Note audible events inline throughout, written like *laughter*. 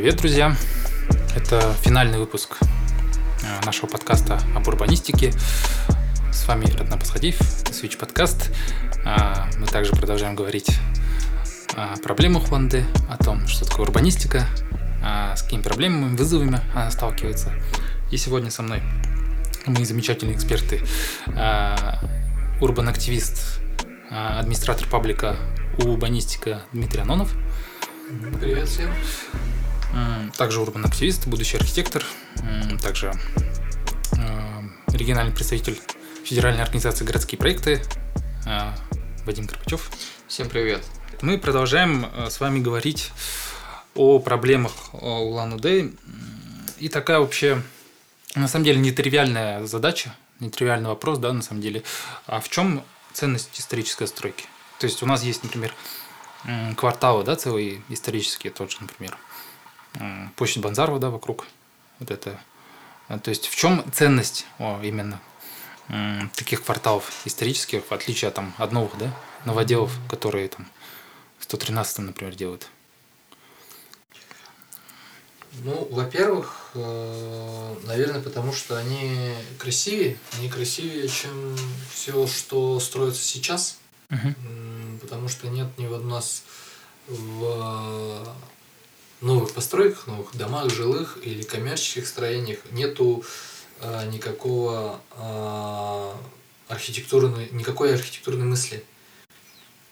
Привет, друзья! Это финальный выпуск э, нашего подкаста об урбанистике. С вами Радна Пасхадиев, Switch подкаст. А, мы также продолжаем говорить о проблемах Уанды, о том, что такое урбанистика, а, с какими проблемами, вызовами она сталкивается. И сегодня со мной мои замечательные эксперты, а, урбан-активист, администратор паблика Урбанистика Дмитрий Анонов. Привет всем. Также урбан-активист, будущий архитектор, также э, региональный представитель Федеральной организации «Городские проекты» э, Вадим Карпачев. Всем привет. Мы продолжаем э, с вами говорить о проблемах Улан-Удэ. И такая вообще, на самом деле, нетривиальная задача, нетривиальный вопрос, да, на самом деле. А в чем ценность исторической стройки? То есть у нас есть, например, кварталы, да, целые исторические, тот же, например, площадь Банзарова, да, вокруг. Вот это. А, то есть в чем ценность о, именно таких кварталов исторических, в отличие от, там, от новых, да, новоделов, которые там 113 например, делают? Ну, во-первых, э, наверное, потому что они красивее, они красивее, чем все, что строится сейчас. Угу. Потому что нет ни в нас в новых постройках, новых домах, жилых или коммерческих строениях нету э, никакого э, архитектурной, никакой архитектурной мысли.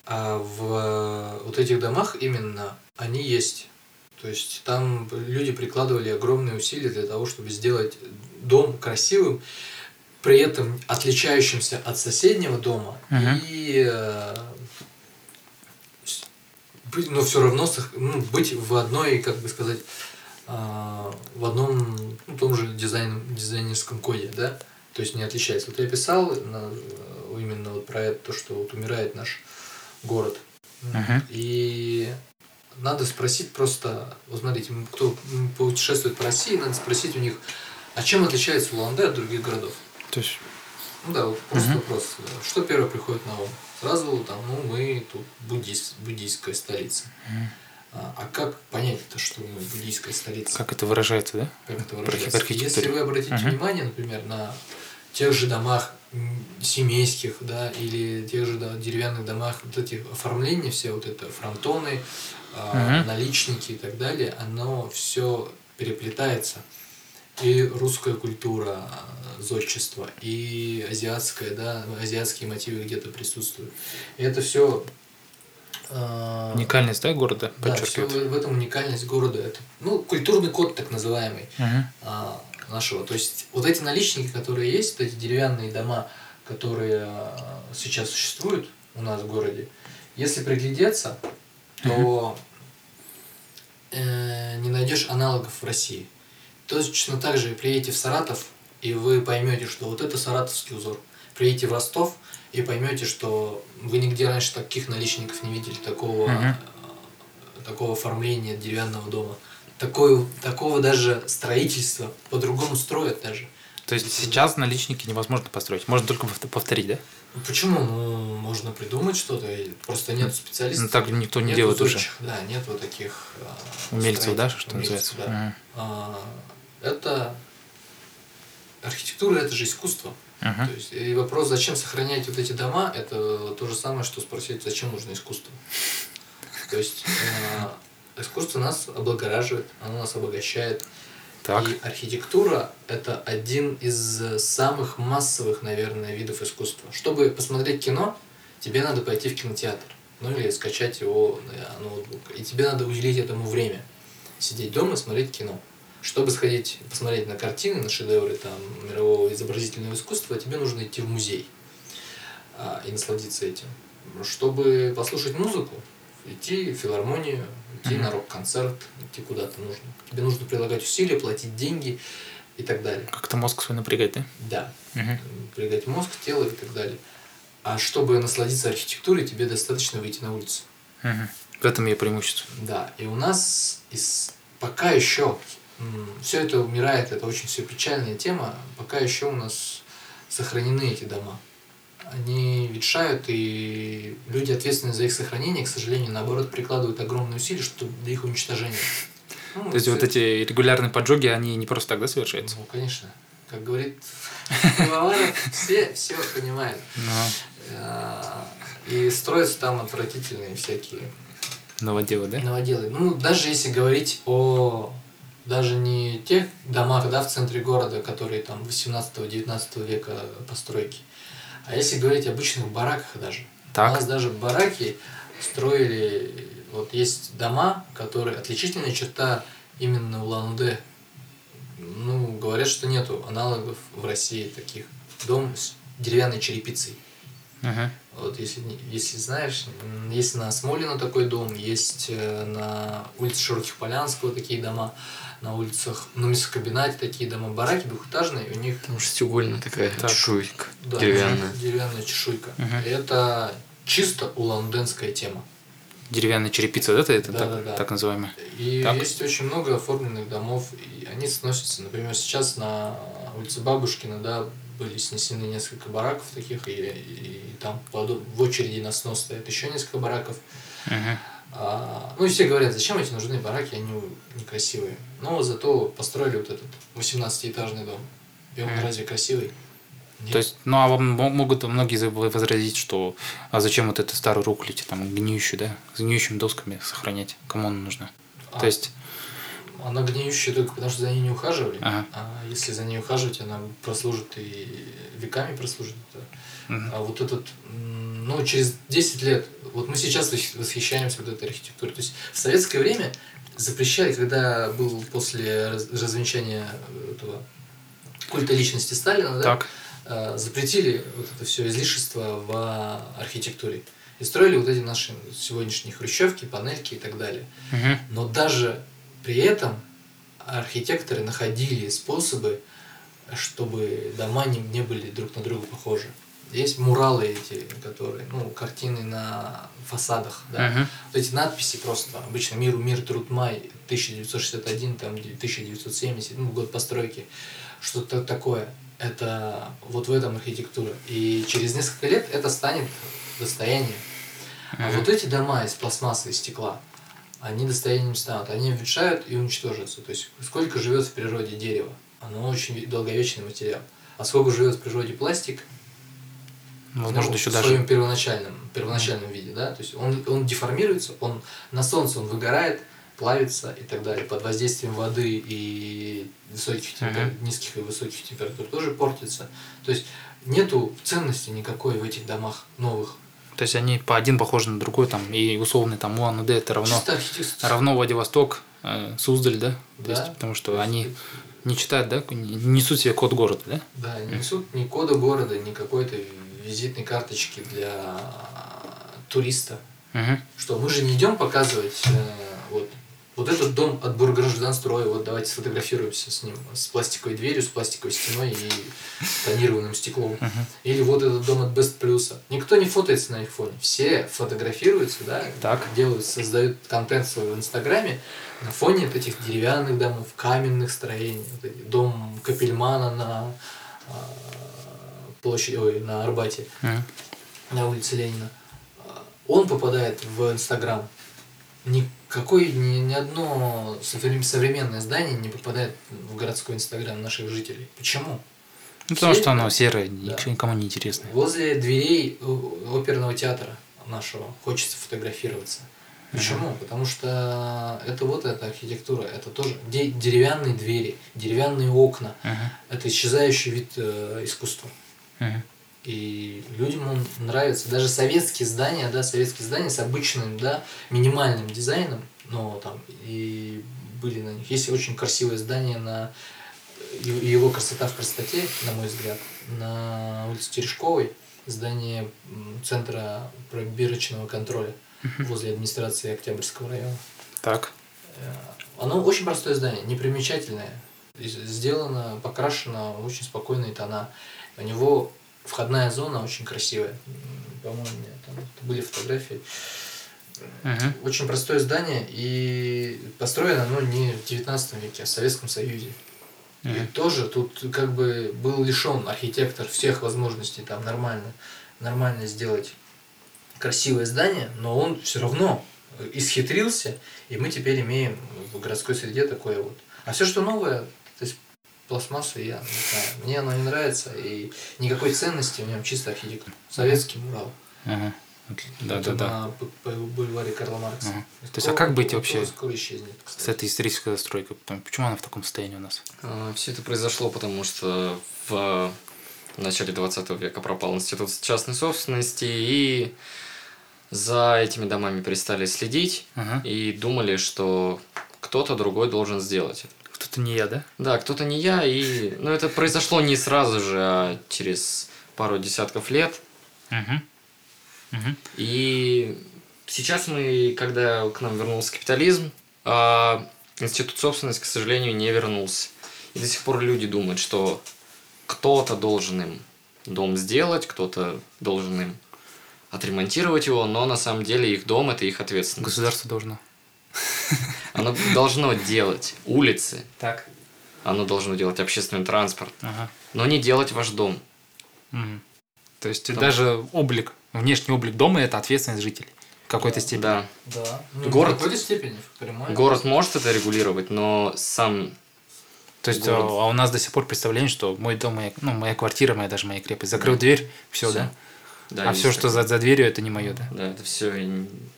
А в вот этих домах именно они есть. То есть там люди прикладывали огромные усилия для того, чтобы сделать дом красивым, при этом отличающимся от соседнего дома uh-huh. и э, но все равно ну, быть в одной, как бы сказать, э, в одном ну, том же дизайн, дизайнерском коде, да, то есть не отличается. Вот я писал на, именно вот про это, то, что вот умирает наш город. Uh-huh. И надо спросить просто, вот смотрите, кто путешествует по России, надо спросить у них, а чем отличается Улан-Удэ от других городов? То есть... Ну да, вот просто угу. вопрос. Что первое приходит на ум? Сразу там, ну, мы тут буддист, буддийская столица. А, а как понять это, что мы буддийская столица? Как это выражается, да? Как это выражается? Если вы обратите угу. внимание, например, на тех же домах семейских, да, или тех же да, деревянных домах, вот эти оформления, все вот это фронтоны, угу. наличники и так далее, оно все переплетается и русская культура, зодчество, и азиатская, да, азиатские мотивы где-то присутствуют. И это все э, Уникальность, да, города да, все в, этом уникальность города. Это, ну, культурный код так называемый а, нашего. То есть вот эти наличники, которые есть, вот эти деревянные дома, которые а, сейчас существуют у нас в городе, если приглядеться, то э, не найдешь аналогов в России. Точно так же приедете в Саратов, и вы поймете, что вот это саратовский узор. Приедете в Ростов и поймете, что вы нигде раньше таких наличников не видели, такого, uh-huh. такого оформления деревянного дома. Такое, такого даже строительства по-другому строят даже. То есть сейчас наличники невозможно построить, можно только повторить, да? Ну, почему? Ну, можно придумать что-то, просто нет специалистов. Ну, так никто не делает уже. Да, нет вот таких... Умельцев, да, что умельцев, называется? Да. Это архитектура это же искусство. Uh-huh. То есть, и вопрос, зачем сохранять вот эти дома, это то же самое, что спросить, зачем нужно искусство. То есть э, искусство нас облагораживает, оно нас обогащает. Так. И архитектура это один из самых массовых, наверное, видов искусства. Чтобы посмотреть кино, тебе надо пойти в кинотеатр. Ну или скачать его на ноутбук. И тебе надо уделить этому время. Сидеть дома и смотреть кино. Чтобы сходить посмотреть на картины, на шедевры там, мирового изобразительного искусства, тебе нужно идти в музей а, и насладиться этим. Чтобы послушать музыку, идти в филармонию, идти mm-hmm. на рок-концерт, идти куда-то нужно. Тебе нужно прилагать усилия, платить деньги и так далее. Как-то мозг свой напрягать, да? Да. Угу. Напрягать мозг, тело и так далее. А чтобы насладиться архитектурой, тебе достаточно выйти на улицу. Угу. В этом ее преимущество. Да. И у нас из... пока еще все это умирает, это очень все печальная тема, пока еще у нас сохранены эти дома. Они ветшают, и люди, ответственные за их сохранение, к сожалению, наоборот, прикладывают огромные усилия что для их уничтожения. *laughs* Ну, То есть вот эти регулярные поджоги, они не просто тогда совершаются? Ну, конечно. Как говорит *laughs* Пивоваров, все все понимают. Ну, А, И строятся там отвратительные всякие новоделы, да? новоделы. Ну, даже если говорить о даже не тех домах, да, в центре города, которые там 18-19 века постройки, а если говорить о обычных бараках даже. Так. У нас даже бараки строили, вот есть дома, которые отличительная черта именно Улан-Удэ. Ну, говорят, что нету аналогов в России таких. Дом с деревянной черепицей. Мгм. Вот если, если знаешь, есть на Смолина такой дом, есть э, на улице Широких Полянского такие дома, на улицах, на мясокомбинате такие дома, бараки двухэтажные, у них Там шестиугольная такая Так. чешуйка да, деревянная. деревянная чешуйка. И это чисто уланденская тема. Деревянная черепица, да, это Да, так, да, да. так называемая? И Так. есть очень много оформленных домов, и они сносятся. Например, сейчас на улице Бабушкина, да, были снесены несколько бараков таких, и, и там под- в очереди на снос стоят еще несколько бараков. Мгм. А, ну и все говорят, зачем эти нужны бараки, они некрасивые. Но зато построили вот этот 18-этажный дом. И он разве красивый? Нет. То есть, ну а вам мо- могут многие возразить, что а зачем вот эту старую рухлядь, там, гниющую, да, с гниющими досками сохранять? Кому она нужна? А, То есть, Она гниющая только потому, что за ней не ухаживали. Ага. А если за ней ухаживать, она прослужит и веками прослужит. да. Мгм. А вот этот, ну, через 10 лет, вот мы сейчас восх- восхищаемся вот этой архитектурой. То есть в советское время запрещали, когда был после раз- развенчания этого культа личности Сталина, да, так, э, запретили вот это все излишество в архитектуре. И строили вот эти наши сегодняшние хрущевки, панельки и так далее. Мгм. Но даже при этом архитекторы находили способы, чтобы дома не, не были друг на друга похожи. Есть муралы эти, которые, ну, картины на фасадах, да. Мгм. Вот эти надписи просто обычно «Миру мир, труд май», 1961, там, 1970, ну, год постройки, что-то такое. Это вот в этом архитектура. И через несколько лет это станет достоянием. А Мгм. вот эти дома из пластмассы и стекла, они достоянием станут. Они ветшают и уничтожатся. То есть сколько живет в природе дерево? Оно очень ве- долговечный материал. А сколько живет в природе пластик? Возможно, ну, еще в даже... своем первоначальном, первоначальном виде, да, то есть он, он деформируется, он на солнце он выгорает, плавится и так далее. Под воздействием воды и высоких температур, Мгм. низких и высоких температур тоже портится. То есть нету ценности никакой в этих домах новых. То есть они по один похожи на другой, там, и условный там Улан-Удэ это равно, равно Владивосток, э, Суздаль, да? То Да. есть, потому что они не читают, да, не не несут себе код города, да? Да, не несут ни кода города, ни какой-то визитной карточки для туриста. Мгм. Что мы же не идем показывать э, вот, вот этот дом от Бургражданстроя, вот давайте сфотографируемся с ним, с пластиковой дверью, с пластиковой стеной и тонированным стеклом. Мгм. Или вот этот дом от Best Plus. Никто не фотается на их фоне. Все фотографируются, да, Так. делают, создают контент свой в Инстаграме на фоне вот этих деревянных домов, каменных строений. Вот эти- дом Капельмана на а, площади, ой, на Арбате Мгм. на улице Ленина, он попадает в Инстаграм. Никакой, ни, ни одно совре- современное здание не попадает в городской Инстаграм наших жителей. Почему? Ну, потому Все что оно серое, Да. никому- не интересно. Возле дверей оперного театра нашего хочется фотографироваться. Почему? Потому что это вот эта архитектура, это тоже де- деревянные двери, деревянные окна. Мгм. Это исчезающий вид э, искусства. И людям он нравится. Даже советские здания, да, советские здания с обычным, да, минимальным дизайном, но там и были на них. Есть очень красивое здание на его красота в красоте, на мой взгляд, на улице Терешковой, здание Центра пробирочного контроля возле администрации Октябрьского района. Так. Э, Оно очень простое здание, непримечательное. Сделано, покрашено очень спокойные тона. У него входная зона очень красивая. По-моему, у меня там были фотографии. Мгм. Очень простое здание и построено оно не в 19 веке, а в Советском Союзе. И Мгм. тоже тут как бы был лишен архитектор всех возможностей там нормально, нормально сделать красивое здание, но он все равно исхитрился, и мы теперь имеем в городской среде такое вот. А все, что новое, пластмассу я не знаю, мне оно не нравится, и никакой ценности в нем чисто архитектура. Советский мурал. Ага. Да, Это да, да. На бульваре Карла Маркса. Ага. То есть, а как быть вообще Скоро исчезнет, С этой исторической застройкой. Потом, Почему она в таком состоянии у нас? Все это произошло, потому что в начале 20 века пропал институт частной собственности, и за этими домами перестали следить, Ага. и думали, что кто-то другой должен сделать это. Кто-то не я, да? Да, кто-то не я, и... Ну, это произошло не сразу же, а через пару десятков лет. Угу. Угу. И сейчас мы, когда к нам вернулся капитализм, а, институт собственности, к сожалению, не вернулся. И до сих пор люди думают, что кто-то должен им дом сделать, кто-то должен им отремонтировать его, но на самом деле их дом – это их ответственность. Государство должно. *laughs* Оно должно делать улицы, Так. оно должно делать общественный транспорт, Ага. но не делать ваш дом. Мгм. То есть Там- даже облик, внешний облик дома это ответственность жителей в какой-то степени. Да. Да. Ну, Город- В какой-то степени, в прямой. Город может это регулировать, но сам То есть, Город. а у нас до сих пор представление, что мой дом, моя, ну, моя квартира, моя даже моя крепость. Закрыл дверь, все, да? Да, а все, что за, за дверью, это не мое, да? Да, это все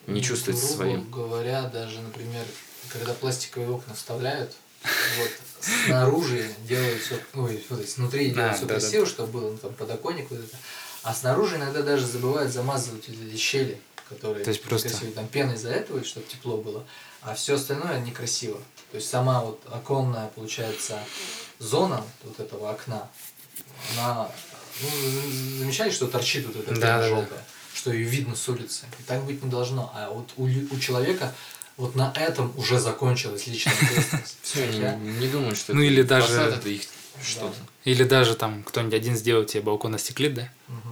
не чувствуется Грубо своим. говоря, даже, например, когда пластиковые окна вставляют, вот, снаружи делают все, ой, вот, снутри делают А, все да, да. красиво, чтобы было ну, там подоконник вот это, а снаружи иногда даже забывают замазывать вот эти щели, которые То есть просто- красивые, там пеной заэтывают, чтобы тепло было, а все остальное некрасиво. То есть сама вот оконная, получается, зона вот этого окна, она, ну, замечали, что торчит вот эта Да, пена да, да. желтая, что ее видно с улицы. И так быть не должно. А вот у, у человека вот на этом уже закончилась личная ответственность. *laughs* Все, Я- не, думаю, что Ну, или даже- это их что-то. Или даже там кто-нибудь один сделает тебе балкон остеклит, да?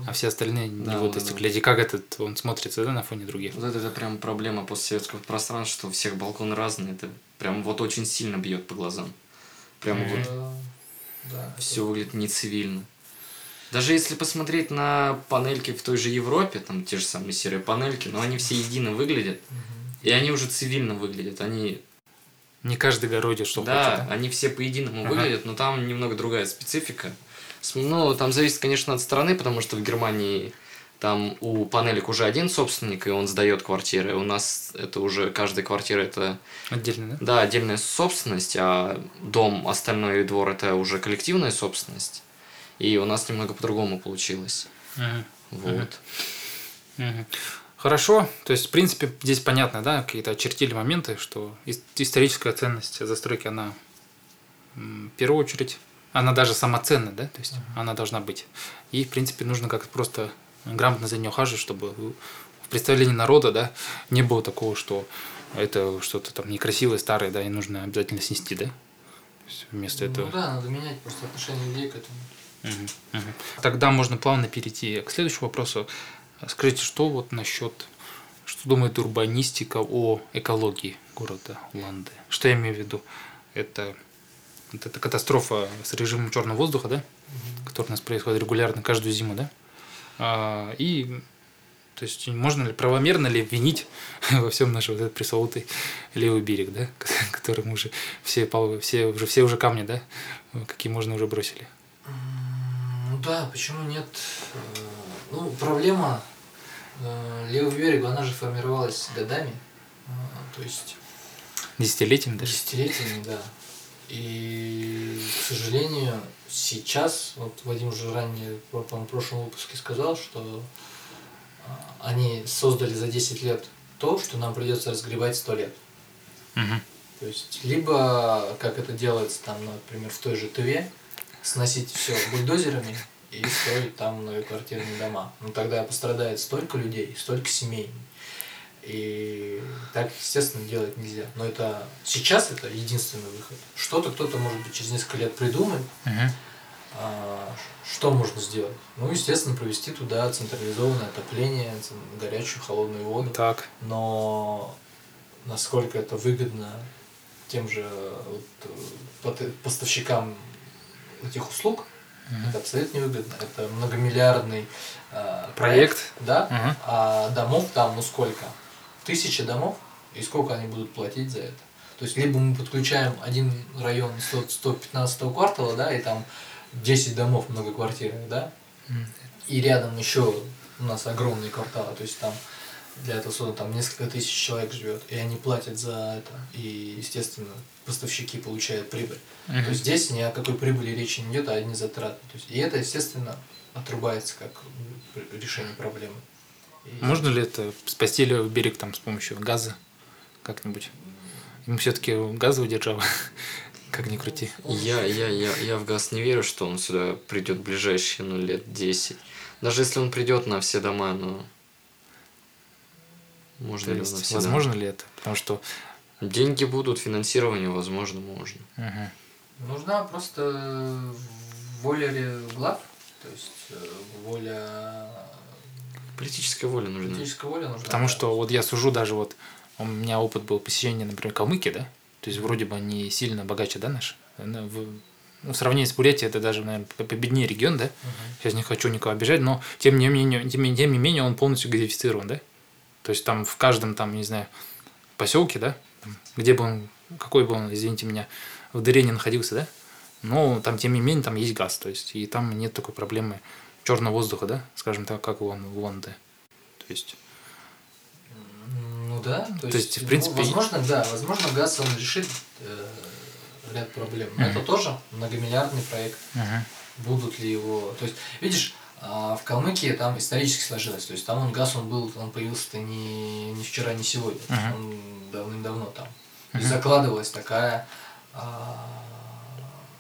А все остальные не будут да, да. остеклять. И как этот он смотрится, да, на фоне других? Вот это, это прям проблема постсоветского пространства, что у всех балконы разные. Это прям вот очень сильно бьет по глазам. Прям вот Да, это- все выглядит не цивильно. Даже если посмотреть на панельки в той же Европе, там те же самые серые панельки, но они все едино выглядят, Мгм. И они уже цивильно выглядят. Они Не каждый городит, что да, хочет. они все по-единому Ага. выглядят, но там немного другая специфика. Ну, там зависит, конечно, от страны, потому что в Германии там у панелек уже один собственник, и он сдает квартиры. У нас это уже каждая квартира это, Отдельно, да? да, отдельная собственность, а дом, остальной двор это уже коллективная собственность. И у нас немного по-другому получилось. Мгм. Вот. Мгм. Хорошо, то есть, в принципе, здесь понятно, да, какие-то очертили моменты, что ис- историческая ценность застройки, она в первую очередь, она даже самоценна, да, то есть она должна быть. И, в принципе, нужно как-то просто грамотно за нее ухаживать, чтобы в представлении народа, да, не было такого, что это что-то там некрасивое, старое, да, и нужно обязательно снести, да. Вместо этого. Ну да, надо менять просто отношение людей к этому. Мгм, мгм. Тогда можно плавно перейти к следующему вопросу. Скажите, что вот насчет, что думает урбанистика о экологии города Ланды? Что я имею в виду? Это, вот эта катастрофа с режимом черного воздуха, да, который у нас происходит регулярно каждую зиму, да? А, и то есть можно ли, правомерно ли винить *laughs* во всем наш вот этот пресловутый левый берег, да, *laughs* который мы уже все, все, уже, все уже камни, да, какие можно уже бросили? Ну да, почему нет? Э, Ну, проблема э, левого берега, она же формировалась годами. Э, То есть Десятилетиями даже? десятилетиями, да. И, к сожалению, сейчас, вот Вадим уже ранее, в прошлом выпуске сказал, что а, они создали за 10 лет то, что нам придется разгребать 100 лет. Мгм. То есть, либо, как это делается там, например, в той же Тыве, сносить все бульдозерами и строить там многоквартирные дома. Ну тогда пострадает столько людей, столько семей. И так, естественно, делать нельзя. Но это сейчас это единственный выход. Что-то кто-то, может быть, через несколько лет придумает, Мгм. а, что можно сделать? Ну, естественно, провести туда централизованное отопление, горячую, холодную воду. Так. Но насколько это выгодно тем же вот, э, поставщикам этих услуг, Мгм. это абсолютно невыгодно. Это многомиллиардный э, Проект. да, Мгм. а домов там, ну сколько? Тысячи домов, И сколько они будут платить за это? То есть, либо мы подключаем один район 100, 115 квартала, да, и там 10 домов многоквартирных, да, и рядом еще у нас огромные кварталы, то есть там для этого суда там несколько тысяч человек живет, и они платят за это, и, естественно, поставщики получают прибыль. Мгм. То есть здесь ни о какой прибыли речи не идет, а одни затраты. То есть, и это, естественно, отрубается как решение проблемы. И- Можно ли это спасти левый берег там с помощью газа как-нибудь? Мы все-таки газовая держава, *laughs* как ни крути. Я, я, я, я в газ не верю, что он сюда придет в ближайшие ну, лет 10. Даже если он придет на все дома, но... Можно То ли есть, возможно ли это? Потому что? Деньги будут, финансирование, возможно, можно. мгм. Нужна просто воля глав, то есть э, воля... Политическая воля нужна. Политическая воля нужна. Потому да. что вот я сужу даже вот, у меня опыт был посещения, например, Калмыкии, да? То есть вроде бы они сильно богаче, да, наши? Ну, в сравнении с Бурятией это даже, наверное, победнее регион, да? Мгм. Сейчас не хочу никого обижать, но тем не менее, тем, не- тем не менее он полностью газифицирован, да? То есть там в каждом, там, не знаю, поселке, да, где бы он, какой бы он, извините меня, в дыре не находился, да, но там, тем не менее, там есть газ, то есть, и там нет такой проблемы черного воздуха, да, скажем так, как вон в Лонде. То есть, Ну да, то, То есть, в ну, принципе, возможно, да, возможно, газ он решит э, ряд проблем. Но это тоже многомиллиардный проект. мгм, Будут ли его. То есть, видишь, а, в Калмыкии там исторически сложилось. То есть там он газ он был, он появился-то не, не вчера, не сегодня. То Мгм. Он давным-давно там. То есть Мгм. закладывалась такая а,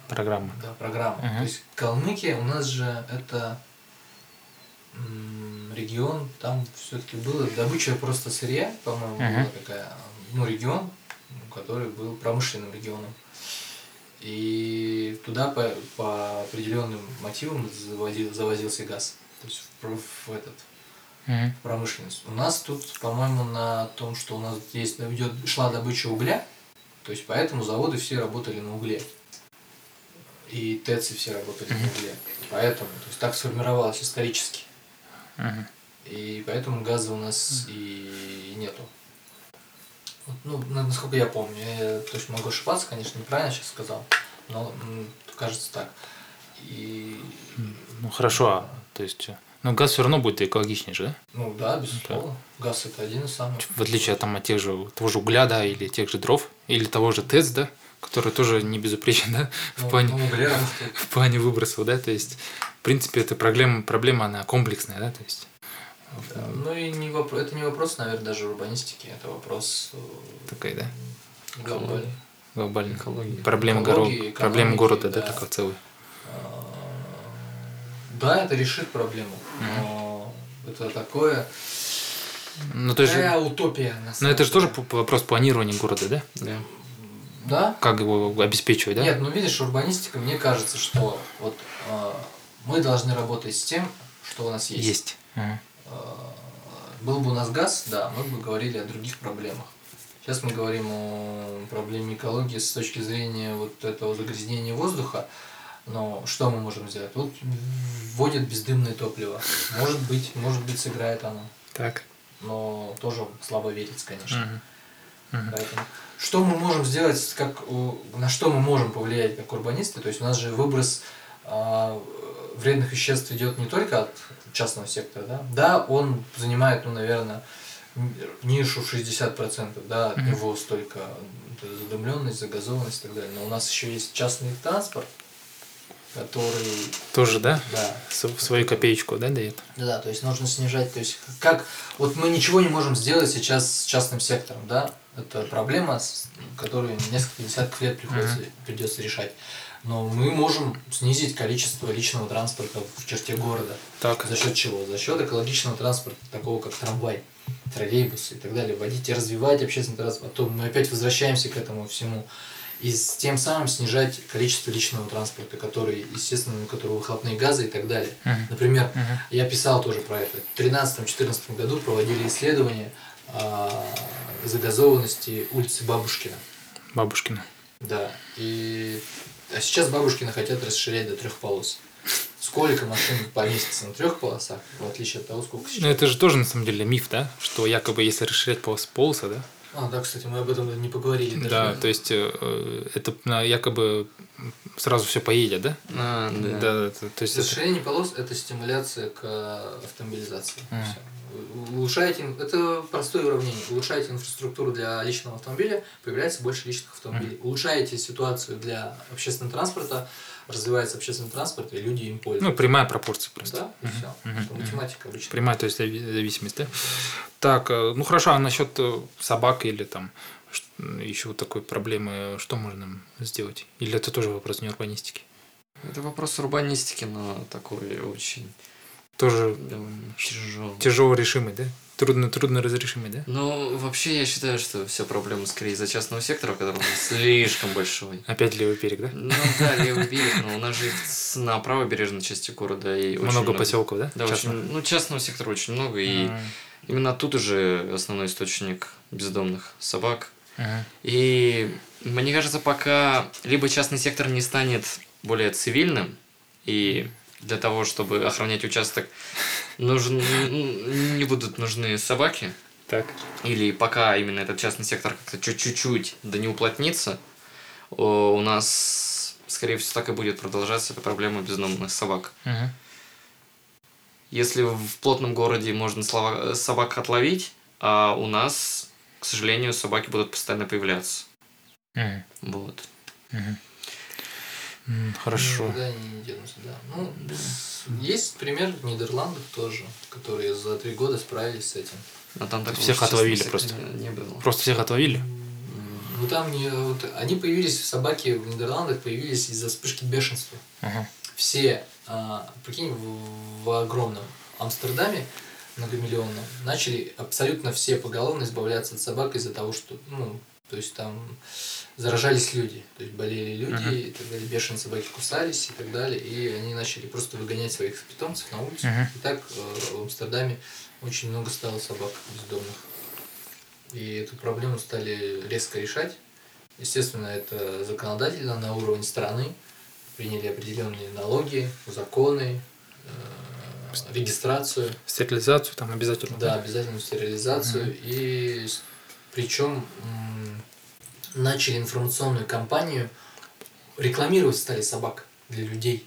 программа. да, программа. Мгм. То есть Калмыкия у нас же это регион, там все-таки было добыча просто сырья, по-моему, Мгм. была такая, ну, регион, который был промышленным регионом. И туда по, по определенным мотивам заводил, завозился газ. То есть в, в этот, в промышленность. У нас тут, по-моему, на том, что у нас есть, идет, шла добыча угля, то есть поэтому заводы все работали на угле. И ТЭЦы все работали на угле. Поэтому, то есть так сформировалось исторически. И поэтому газа у нас и нету. Ну, на- насколько я помню, я точно могу ошибаться, конечно, неправильно сейчас сказал, но кажется так. И, Ну, хорошо, а, то есть, э, но газ все равно будет экологичнее же, да? ну да, безусловно, газ это один из самых. В отличие там, от тех же, того же угля, да, или тех же дров, или того же ТЭЦ, да, который тоже не безупречен, да, *laughs* в Ну, плане, ну, угля *laughs* в плане выбросов, да, то есть, в принципе, эта проблема, проблема она комплексная, да, то есть, Да, Ну и не вопрос, это не вопрос, наверное, даже урбанистики, это вопрос э, такая, да, глобальный. глобальная Экология. проблема, Экологии, горо... проблема города, да, да. такой целый. А, Да, это решит проблему, но это такое, Ну, то есть, такая утопия. на но самом это же тоже вопрос планирования города, да? Да. Да? Как его обеспечивать, да? Нет, ну видишь, урбанистика, мне кажется, что вот э, мы должны работать с тем, что у нас есть. Есть. Мгм. Э, был бы у нас газ, да, мы бы говорили о других проблемах. Сейчас мы говорим о проблеме экологии с точки зрения вот этого загрязнения воздуха. Но что мы можем сделать? Вот вводят бездымное топливо. Может быть, может быть, сыграет оно. Так. Но тоже слабо верится, конечно. Поэтому что мы можем сделать, как, на что мы можем повлиять как урбанисты? То есть у нас же выброс а, вредных веществ идет не только от частного сектора, да? Да, он занимает, ну, наверное, нишу 60%, да, от него столько задымленность, загазованность и так далее. Но у нас еще есть частный транспорт, который, Тоже, да? да, С- Свою копеечку, да, дает? да, то есть нужно снижать, то есть как, вот мы ничего не можем сделать сейчас с частным сектором, да, это проблема, с- которую несколько десятков лет приходится, придется решать. Но мы можем снизить количество личного транспорта в черте города. Так. За счет чего? За счет экологичного транспорта, такого как трамвай, троллейбусы и так далее. Вводить и развивать общественный транспорт. А то мы опять возвращаемся к этому всему. И с тем самым снижать количество личного транспорта, который, естественно, у которого выхлопные газы и так далее. Мгм. Например, Мгм. я писал тоже про это. В 2013-2014 году проводили исследование а, загазованности улицы Бабушкина. Бабушкина. Да. И а сейчас Бабушкина хотят расширять до трех полос. Сколько машин поместится на трех полосах, в отличие от того, сколько Ну, сейчас. это же тоже, на самом деле, миф, да? Что якобы, если расширять полос- полосы, да, А, да, кстати, мы об этом не поговорили. даже. Да, то есть э, это на- якобы сразу все поедет, да? А, да. Да, да, то то есть это- Расширение полос – это стимуляция к э, автомобилизации. Вы Улучшаете, это простое уравнение. Улучшаете инфраструктуру для личного автомобиля, появляется больше личных автомобилей. Улучшаете ситуацию для общественного транспорта, развивается общественный транспорт, и люди им ну, пользуются. прямая пропорция просто. да, и все. мгм, Математика обычно. Прямая, то есть зави- зависимость, да? Так, э, ну хорошо, а насчет э, собак или там еще вот такой проблемы, что можно сделать? Или это тоже вопрос не урбанистики? Это вопрос урбанистики, но такой очень Тоже тяжелый. тяжело решимый, да? Трудно, трудно разрешимый, да? Ну, вообще, я считаю, что все проблемы скорее из-за частного сектора, который слишком большой. Опять левый берег, да? Ну да, левый берег, но у нас же на правобережной части города и много, поселков, да? Да, очень, ну, частного сектора очень много, и именно тут уже основной источник бездомных собак. И мне кажется, пока либо частный сектор не станет более цивильным, и для того, чтобы охранять участок, нужен, не будут нужны собаки, Так. или пока именно этот частный сектор как-то чуть- чуть-чуть да не уплотнится, у нас, скорее всего, так и будет продолжаться эта проблема бездомных собак. Мгм. Если в плотном городе можно собак отловить, а у нас, к сожалению, собаки будут постоянно появляться. Мгм. Вот. Мгм. Хорошо. Никуда они не денутся, да. Ну, с- есть пример Нидерландов тоже, которые за три года справились с этим. Но там такого Всех отловили просто. Не, не было. Просто всех отловили? Ну там не, вот, они появились, собаки в Нидерландах появились из-за вспышки бешенства. Ага. Все, а, прикинь, в, в огромном Амстердаме многомиллионном начали абсолютно все поголовно избавляться от собак из-за того, что, ну, то есть там заражались люди, то есть болели люди, Мгм. и так далее, бешеные собаки кусались и так далее, и они начали просто выгонять своих питомцев на улицу. Мгм. И так э, в Амстердаме очень много стало собак бездомных. И эту проблему стали резко решать. Естественно, это законодательно на уровне страны. Приняли определенные налоги, законы, э, регистрацию. Стерилизацию там обязательно? Да, обязательную стерилизацию. И причем начали информационную кампанию рекламировать стали собак для людей,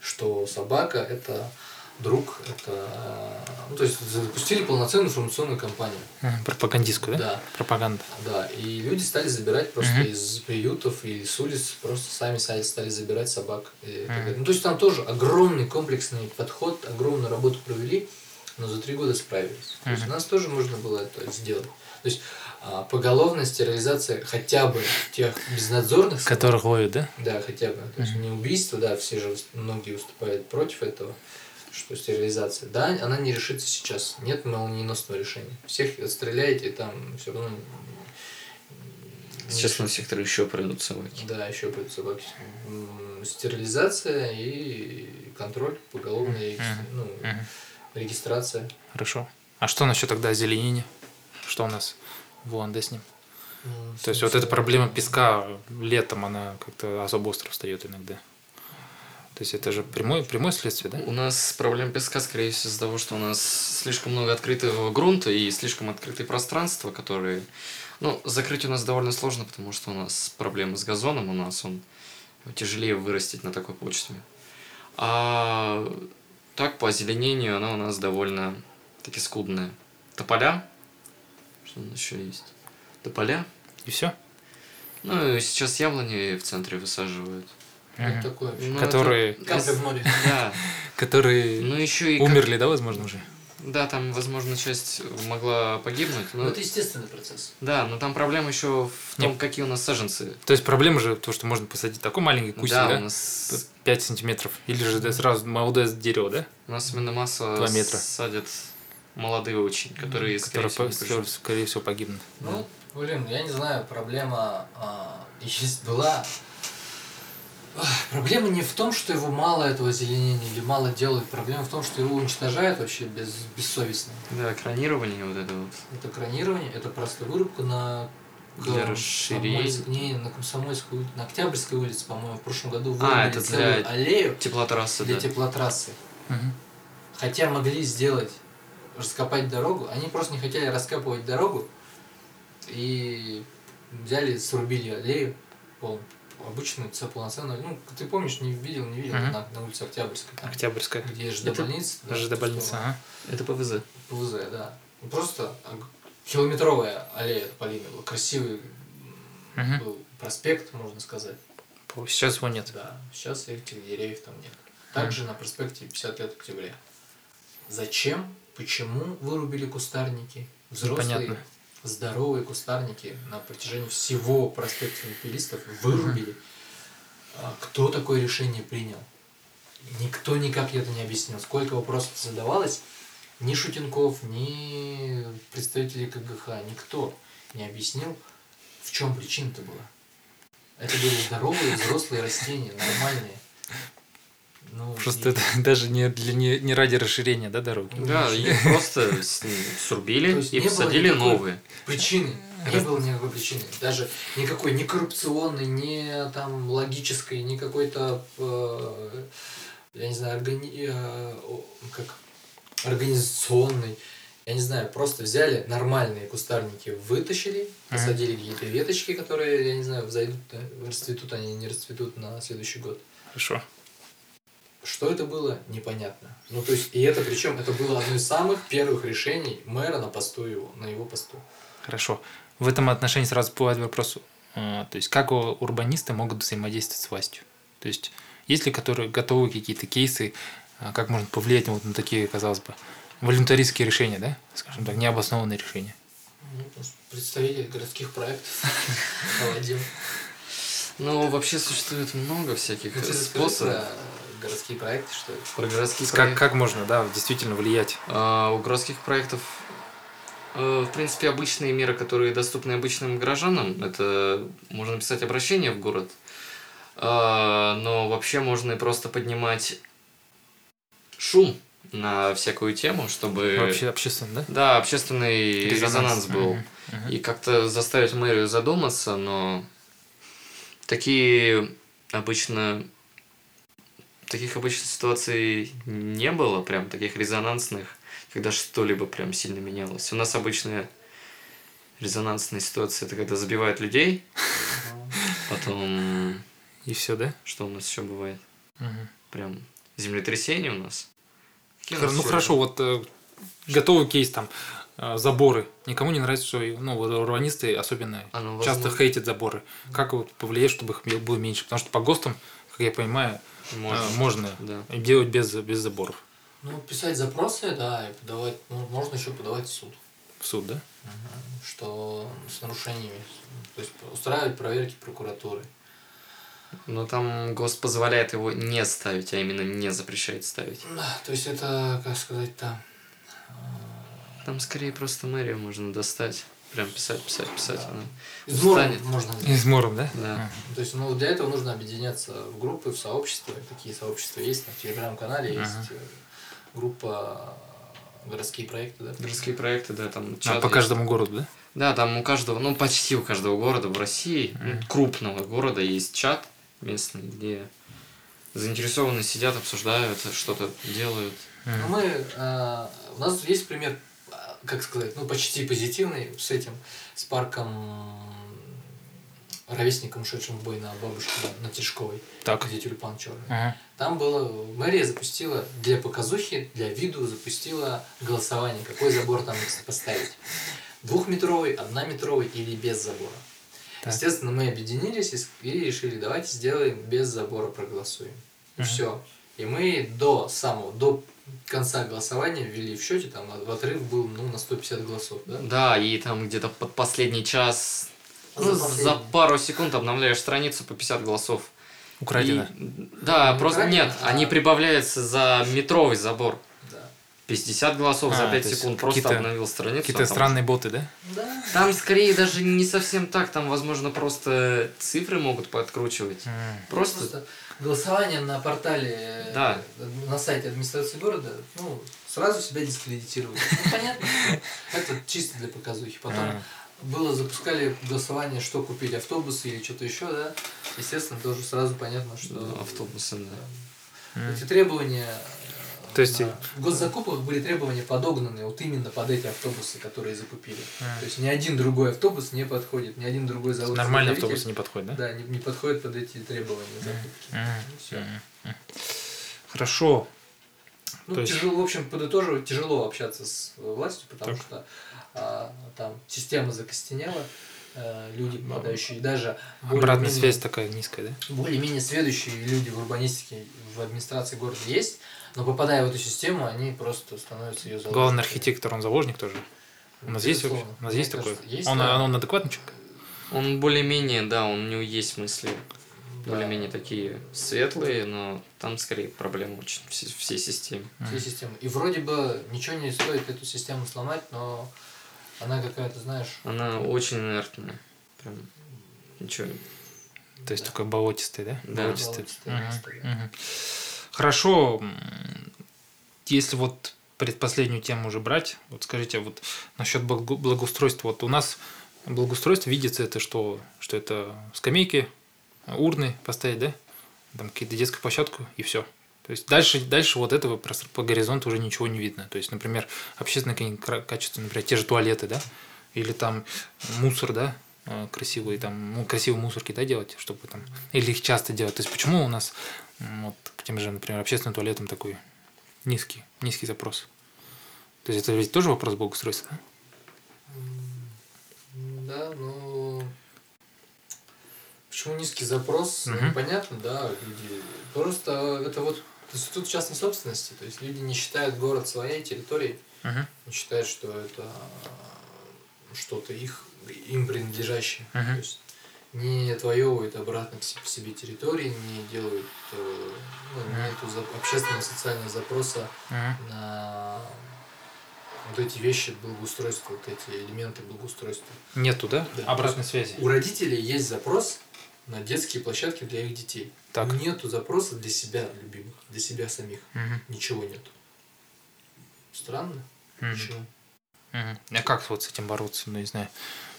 что собака это друг, это ну, то есть запустили полноценную информационную кампанию. Пропагандистскую, да? Да, Пропаганда. да. И люди стали забирать просто Мгм. из приютов или с улиц, просто сами стали, забирать собак. И далее. Ну, то есть там тоже огромный комплексный подход, огромную работу провели, но за три года справились. То есть у нас тоже можно было это сделать. То есть а, поголовная стерилизация хотя бы тех безнадзорных Которых ловят, да? да, хотя бы. То есть не убийство, да, все же многие выступают против этого, что стерилизация. Да, она не решится сейчас. Нет молниеносного решения. Всех отстреляете, там все равно... С частного сектора еще придут собаки. Да, еще будет собаки. Стерилизация и контроль поголовный, Мгм. ну, Мгм. Регистрация. Хорошо. А что насчет тогда озеленения? Что у нас в Луанде с ним? Ну, То есть вот эта проблема песка летом, она как-то особо остро встает иногда. То есть это же прямое, прямое следствие, да? У нас проблема песка, скорее всего, из-за того, что у нас слишком много открытого грунта и слишком открытые пространства, которые... Ну, закрыть у нас довольно сложно, потому что у нас проблемы с газоном, у нас он тяжелее вырастить на такой почве. А так, по озеленению, она у нас довольно таки скудная. Тополя. Что у нас еще есть? Тополя. И все? Ну, и сейчас яблони в центре высаживают. Такое. Ну, Которые, это- Капля в море. *laughs* Да. которые Ну, еще и... умерли, да, возможно, уже? Да, там, возможно, часть могла погибнуть. Ну, Но... это естественный процесс. Да, но там проблема еще в том, Нет. какие у нас саженцы. То есть проблема же то, что можно посадить такой маленький кустик, да, да? у нас 5 сантиметров. Или же да, сразу молодое дерево, да? у нас именно масса Два метра. садят молодые очень, которые, скорее Которые, всего, по- приживутся. скорее всего, погибнут. Ну, блин, я не знаю, проблема а, *laughs* есть была. Проблема не в том, что его мало этого зеленения или мало делают. Проблема в том, что его уничтожают вообще без, бессовестно. Да, кронирование вот это вот. Это кронирование, это просто вырубка на Для расширения. Не, на Комсомольской улице, на Октябрьской улице, по-моему, в прошлом году А, вырубили это целую для аллею Теплотрассы, для да. теплотрассы. Мгм. Хотя могли сделать, раскопать дорогу, они просто не хотели раскапывать дорогу, и взяли, срубили аллею, пол, обычную, ц- полноценную, ну, ты помнишь, не видел, не видел, Мгм. на, на улице Октябрьской, там, Октябрьская. где ЖД Это больница. да, ЖД больница, ага. Это ПВЗ. ПВЗ, да. Ну, Просто километровая аллея Тополиной была, красивый Мгм. был проспект, можно сказать. Сейчас его нет. Да, сейчас этих деревьев там нет. Также на проспекте 50 лет октября. Зачем, почему вырубили кустарники? Взрослые, Непонятно. Здоровые кустарники на протяжении всего проспекта Империалистов вырубили. А Кто такое решение принял? Никто никак это не объяснил. Сколько вопросов задавалось, ни Шутенков, ни представители КГХ, никто не объяснил, в чем причина-то была. Это были здоровые взрослые растения, нормальные. Ну, Просто и- это *laughs* даже не, для, не, не ради расширения, да, дороги? Да, их просто срубили и посадили новые. причины. Не было никакой причины. Даже никакой ни коррупционной, ни там логической, ни какой-то, э, я не знаю, органи... э, как организационной. Я не знаю, просто взяли нормальные кустарники, вытащили, посадили какие-то веточки, которые, я не знаю, взойдут, расцветут они, не расцветут на следующий год. Хорошо. Что это было, непонятно. Ну, то есть, и это причем, это было одно из самых первых решений мэра на посту его, на его посту. Хорошо. В этом отношении сразу бывает вопрос, э, то есть как урбанисты могут взаимодействовать с властью? То есть есть ли которые готовы какие-то кейсы, э, как можно повлиять вот на такие, казалось бы, волюнтаристские решения, да, скажем так, необоснованные решения? Ну, представители городских проектов. *laughs* Ну, вообще существует много всяких рассказать способов. Городские проекты, что это. Про городские Как, проекты. как можно, да, действительно влиять? А, у городских проектов, э, в принципе, обычные меры, которые доступны обычным горожанам, это можно писать обращение в город, А, но вообще можно и просто поднимать шум на всякую тему, чтобы... Вообще общественно, да? Да, общественный резонанс, был. Мгм, мгм. И как-то заставить мэрию задуматься, но такие обычно таких обычно ситуаций не было, прям таких резонансных, когда что-либо прям сильно менялось. У нас обычная резонансная ситуация это когда забивают людей, потом И все, да? что у нас еще бывает? Прям землетрясение у нас. Какие Ну хорошо, вот э, готовый кейс там, э, заборы. Никому не нравится, что ну, урбанисты особенно А, ну, часто возможно. хейтят заборы. Как вот повлиять, чтобы их было меньше? Потому что по ГОСТам, как я понимаю, Можно. э, можно Да. делать без, без заборов Ну, писать запросы, да, и подавать, ну, можно еще подавать в суд. в суд, да? Что с нарушениями. То есть устраивать проверки прокуратуры. Но там ГОСТ позволяет его не ставить, а именно не запрещает ставить. Да, то есть это, как сказать-то, Там скорее просто мэрию можно достать. Прям писать, писать, писать. Да. она измором можно сделать. Измором, да? Да. То есть, ну, для этого нужно объединяться в группы, в сообщества. Такие сообщества есть. На телеграм-канале Ага. есть э, группа э, городские проекты, да? Городские проекты, да, там А, чат по есть. каждому городу, да? Да, там у каждого, ну почти у каждого города в России, ну, Мгм. крупного города есть чат местный, где заинтересованные сидят, обсуждают, что-то делают. Мгм. Ну, мы, э, у нас есть пример, как сказать, ну, почти позитивный с этим, с парком ровесником, ушедшим в бой на бабушке на Тишковой, Так. где тюльпан черный. Ага. Там было, мэрия запустила для показухи, для виду запустила голосование, какой забор там поставить. Двухметровый, однометровый или без забора. Так. Естественно, мы объединились и решили, давайте сделаем без забора проголосуем. Мгм. все. И мы до самого, до конца голосования ввели в счете, там в отрыв был ну, на 150 голосов. Да? Да, и там где-то под последний час, ну, За за, последний. пару секунд обновляешь страницу по 50 голосов. Украдено. И- Да, Не просто украдено, нет, а- они прибавляются за метровый забор. Да. 50 голосов А, за 5 то есть секунд просто обновил страницу. Какие-то а там- странные боты, да? Да. Там скорее даже не совсем так, там, возможно, просто цифры могут подкручивать. М. Просто, Просто голосование на портале, Да. на сайте администрации города, ну, сразу себя дискредитирует. Ну, понятно. Это чисто для показухи. Потом А. было, запускали голосование, что купить, автобусы или что-то еще, да. Естественно, тоже сразу понятно, что автобусы, да. Эти требования То есть, Да. В госзакупках были требования подогнаны вот именно под эти автобусы, которые закупили. А. То есть ни один другой автобус не подходит, ни один другой завод. нормальный автобус не подходит, да? Да, не, не подходит под эти требования закупки. Мгм. Всё. Мгм. Хорошо. Ну, То есть- тяжело, в общем, подытоживать, тяжело общаться с властью, потому Так. что а, там система закостенела, э, люди, попадающие, даже более-менее- Обратная связь такая низкая, да? более-менее сведущие люди в урбанистике, в администрации города есть, но попадая в эту систему, они просто становятся ее Главный архитектор, он заложник тоже. У нас есть вообще? У нас есть такой? Он, да. он адекватный человек? Он более-менее, да, он, у него есть мысли Да. более-менее такие светлые, но там скорее проблема очень всей, всей системе. Все системы. И вроде бы ничего не стоит эту систему сломать, но она какая-то, знаешь, Она очень инертная. Прям ничего. То есть Да. такой болотистый, да? Да. Болотистый. Место, да. мгм. Хорошо. Если вот предпоследнюю тему уже брать, вот скажите, вот насчет благо- благоустройства. Вот у нас благоустройство видится это что? Что это скамейки, урны поставить, да? Там какие-то детскую площадку и все. То есть дальше, дальше вот этого по горизонту уже ничего не видно. То есть, например, кра- качество, например, те же туалеты, да? Или там мусор, да? э, красивые там, ну, красивые мусорки, да, делать, чтобы там, или их часто делать. То есть почему у нас вот к тем же, например, общественным туалетам такой низкий, низкий запрос? То есть это ведь тоже вопрос благоустройства, да? Да, ну... Почему низкий запрос? Ну, Мгм. Понятно, да, люди... Просто это вот институт частной собственности, то есть люди не считают город своей территорией, Мгм. не считают, что это что-то их, им принадлежащее. Мгм. То есть не отвоевывают обратно к се- к себе территории, не делают, э, ну, нету общественного социального запроса Мгм. на вот эти вещи благоустройства, вот эти элементы благоустройства. Нету, да? Да. Обратной связи. У родителей есть запрос на детские площадки для их детей. Так. Нету запроса для себя любимых, для себя самих. Мгм. Ничего нету. Странно? Мгм. Почему? Мгм. А как вот с этим бороться, ну, не знаю.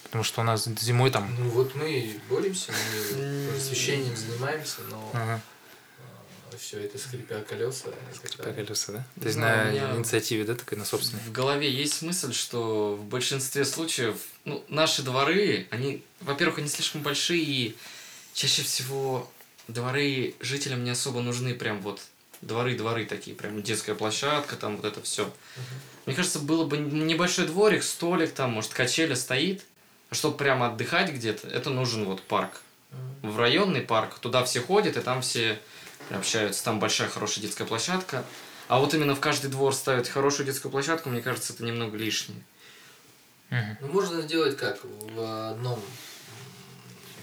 Потому что у нас зимой там... Ну вот мы боремся, мы просвещением занимаемся, но Ага. все это скрипя колеса. Скрипя колеса, да? То есть Не на инициативе, да, такой на собственной. В голове есть мысль, что в большинстве случаев ну, наши дворы, они, во-первых, они слишком большие, и чаще всего дворы жителям не особо нужны, прям вот дворы-дворы такие, прям детская площадка, там вот это все. Мне кажется, было бы небольшой дворик, столик там, может, качеля стоит, а чтобы прямо отдыхать где-то, это нужен вот парк. В районный парк, туда все ходят, и там все общаются, там большая хорошая детская площадка. А вот именно в каждый двор ставить хорошую детскую площадку, мне кажется, это немного лишнее. Ну, можно сделать как? В одном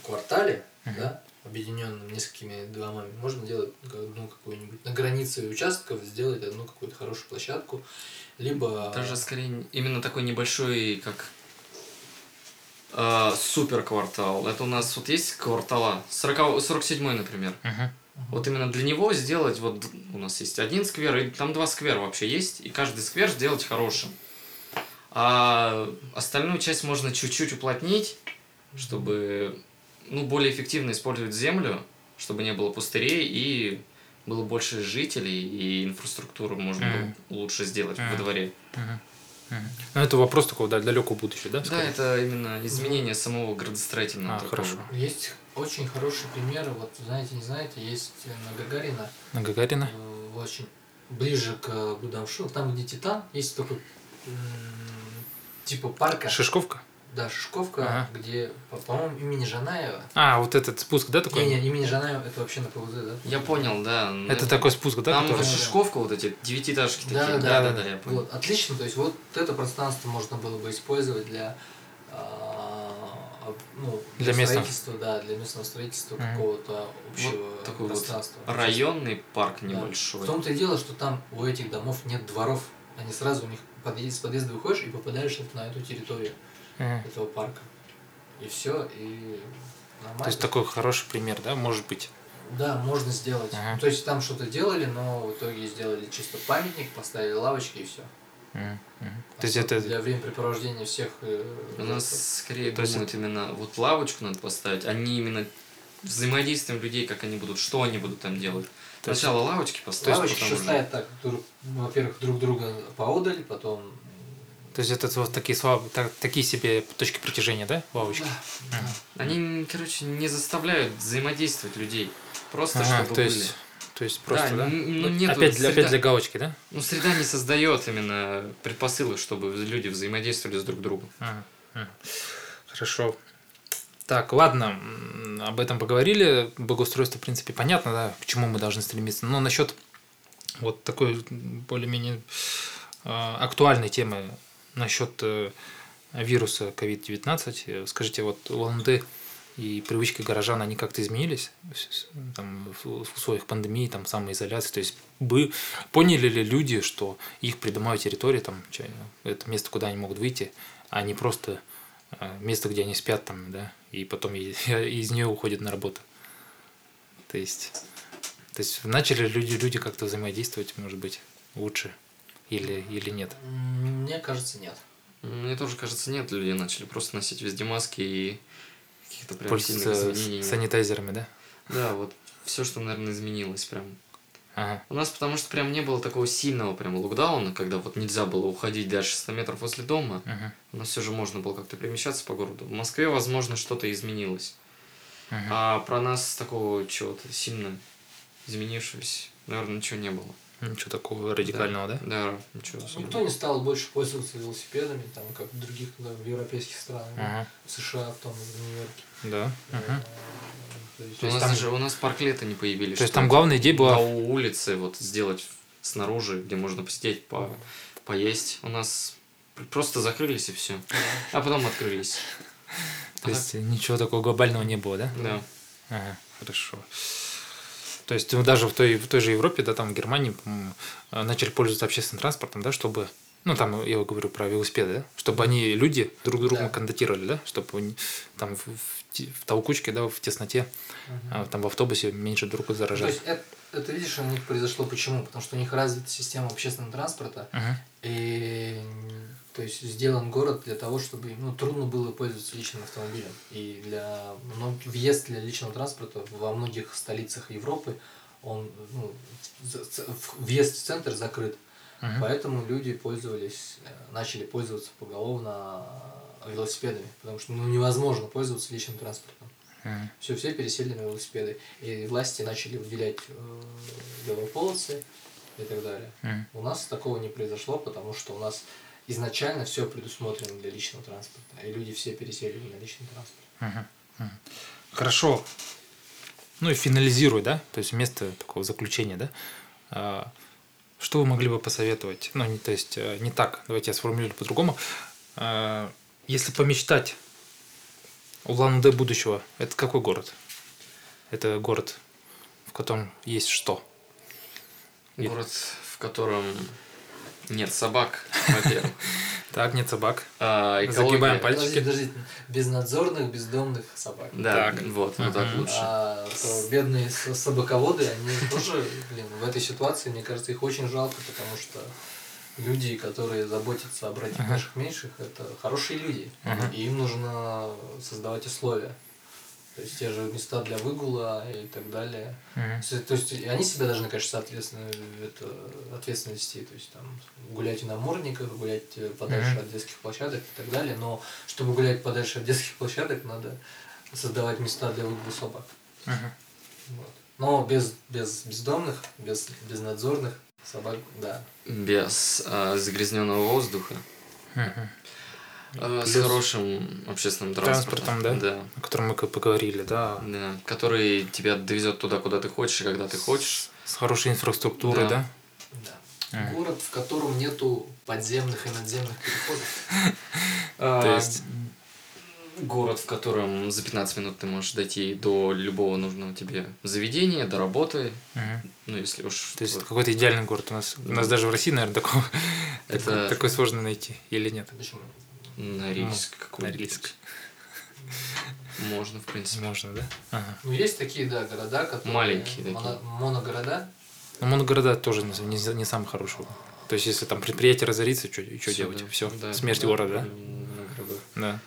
квартале, да, объединенном несколькими домами, можно делать одну какую-нибудь на границе участков сделать одну какую-то хорошую площадку, либо Даже скорее именно такой небольшой, как э, супер квартал. Это у нас вот есть квартала, 40, 47 например. Мгм. Вот именно для него сделать, вот у нас есть один сквер, и там два сквера вообще есть, и каждый сквер сделать хорошим. А остальную часть можно чуть-чуть уплотнить, чтобы ну, более эффективно использовать землю, чтобы не было пустырей и было больше жителей, и инфраструктуру можно было Мгм. лучше сделать во Мгм. дворе. Мгм. Ну, это вопрос такого да, далекого будущего, да? Да, скорее? это именно изменение самого градостроительного. А, такого. хорошо. есть очень хороший пример, вот знаете, не знаете, есть на Гагарина, На Гагарина? э, очень ближе к Гудамшу, там где Титан, есть такой типа парка, Шишковка? Да, Шишковка, Ага. где, по- по-моему, имени Жанаева. А, вот этот спуск, да, такой? Не, не, имени Жанаева, это вообще на ПВЗ, да? Я понял, да. Это такой спуск, да, Там который? Да. Шишковка, вот эти девятиэтажки такие. Да, да, да, да, да, да. я понял. Вот, отлично, то есть вот это пространство можно было бы использовать для а, ну, Для местного. строительства, да, для местного строительства Мгм. какого-то общего Вот такой вот пространства. Районный парк Да. небольшой. В том-то и дело, что там у этих домов нет дворов. Они сразу у них подъезд, с подъезда выходишь и попадаешь вот на эту территорию Мгм. этого парка. И все, и нормально. То есть такой хороший пример, да, может быть. Да, можно сделать. Ага. То есть там что-то делали, но в итоге сделали чисто памятник, поставили лавочки и все. Мгм. То есть это... для времяпрепровождения всех. э, У нас скорее То есть думают именно вот лавочку надо поставить, а не именно взаимодействием людей, как они будут, что они будут там делать. То есть- Сначала лавочки поставить, Лавочки потом еще уже- ставят так, друг- во-первых, друг друга поодаль, потом... То есть это вот такие слаб- так- такие себе точки притяжения, да, лавочки? Да, Они, короче, не заставляют взаимодействовать людей. Просто Ага, чтобы то были. есть, то есть просто, да? н- ну, нету опять, для, среда- опять для галочки, да? Ну, среда не создает именно предпосылок, чтобы люди взаимодействовали с друг другом. Ага, ага. Хорошо. Так, ладно, об этом поговорили. Благоустройство, в принципе, понятно, да, к чему мы должны стремиться. Но насчет вот такой более-менее э, актуальной темы насчет э, вируса COVID-19. Э, Скажите, вот Улан-Удэ и привычки горожан, они как-то изменились там, в условиях пандемии, там, самоизоляции? То есть бы, поняли ли люди, что их придомовая территория, там, это место, куда они могут выйти, а не просто э, место, где они спят там, да, и потом *laughs* из нее уходят на работу. То есть, то есть начали люди, люди как-то взаимодействовать, может быть, лучше или, или нет. Мне кажется, нет. Мне тоже кажется, нет, люди начали просто носить везде маски и каких-то прям Пользоваться санитайзерами, да? Да, вот все, что, наверное, изменилось прям. Ага. У нас потому что прям не было такого сильного прям локдауна, когда вот нельзя было уходить дальше 100 метров возле дома. Мгм. У нас все же можно было как-то перемещаться по городу. В Москве, возможно, что-то изменилось. Мгм. А про нас такого чего-то сильно изменившегося, наверное, ничего не было. Ничего такого радикального, да? Да, ничего особенного. Никто не стал больше пользоваться велосипедами, там, как в других да, в европейских странах, Ага. в США, в том, в Нью-Йорке. Да. Э, Мгм. то есть- у, нас там- даже, у нас парклеты не появились. То есть там главная идея была на улице вот сделать снаружи, где можно посидеть, по, поесть. У нас просто закрылись и все. А потом открылись. То есть ничего такого глобального не было, да? Да. Ага, хорошо. То есть ну, даже в той, в той же Европе, да, там в Германии, э, начали пользоваться общественным транспортом, да, чтобы, ну там я говорю про велосипеды, да, чтобы они, люди друг друга Да. кондатировали, да, чтобы там в, в в толкучке, да, в тесноте, а, там в автобусе меньше друг друга То заражали. есть это, это, видишь, у них произошло почему? Потому что у них развита система общественного транспорта, Мгм. и то есть сделан город для того, чтобы ну, трудно было пользоваться личным автомобилем. И для мног- въезд для личного транспорта во многих столицах Европы, он ну, въезд в центр закрыт. Мгм. Поэтому люди пользовались, э, начали пользоваться поголовно э, велосипедами, потому что ну, невозможно пользоваться личным транспортом. Мгм. Все, все пересели на велосипеды. И власти начали выделять э, велополосы и так далее. Мгм. У нас такого не произошло, потому что у нас изначально все предусмотрено для личного транспорта. И люди все пересели на личный транспорт. Мгм. Хорошо. Ну и финализируя, да, то есть вместо такого заключения, да, а, что вы могли бы посоветовать? Ну, не, то есть э, не так, давайте я сформулирую по-другому. А, Если помечтать Улан-Удэ будущего, это какой город? Это город, в котором есть что? Город, в котором нет собак, во-первых. *laughs* Так, нет собак. А, Загибаем экология- пальчики. Подождите, подождите. Безнадзорных, бездомных собак. Да, Так. вот, вот так лучше. А то бедные собаководы, они тоже, блин, в этой ситуации, мне кажется, их очень жалко, потому что люди, которые заботятся о братьях наших меньших, это хорошие люди. И им нужно создавать условия. То есть те же места для выгула и так далее. Мгм. То есть- они себя должны, конечно, соответственно, это, ответственно вести. То есть там гулять на морниках, гулять э, подальше Мгм. от детских площадок и так далее. Но чтобы гулять подальше от детских площадок, надо создавать места для выгула собак. Мгм. Вот. Но без, без бездомных, без безнадзорных собак, да. Без а, загрязненного воздуха, Мгм. С Плюс хорошим общественным транспортом. Транспортом, да? Да. О котором мы поговорили, да. Да, который тебя довезет туда, куда ты хочешь, и когда ты хочешь. С хорошей инфраструктурой, Да. да? да. Мгм. Город, в котором нету подземных и надземных переходов. *laughs* А, То есть- город, в котором за 15 минут ты можешь дойти до любого нужного тебе заведения, до работы. Ну, если уж... То есть вот какой-то идеальный город у нас. У нас Да. даже в России, наверное, *laughs* такого, Это- такой, такой сложно найти. Или нет? Почему? Норильск Ну, какой-нибудь. Норильск. Можно, в принципе. Можно, да? Ага. Ну, есть такие, да, города, которые... Маленькие такие. моно- моногорода. Но моногорода тоже не, не, не самый хороший. То есть, если там предприятие разорится, что Всё, делать? да. Все, Да, смерть да, города, да? Да.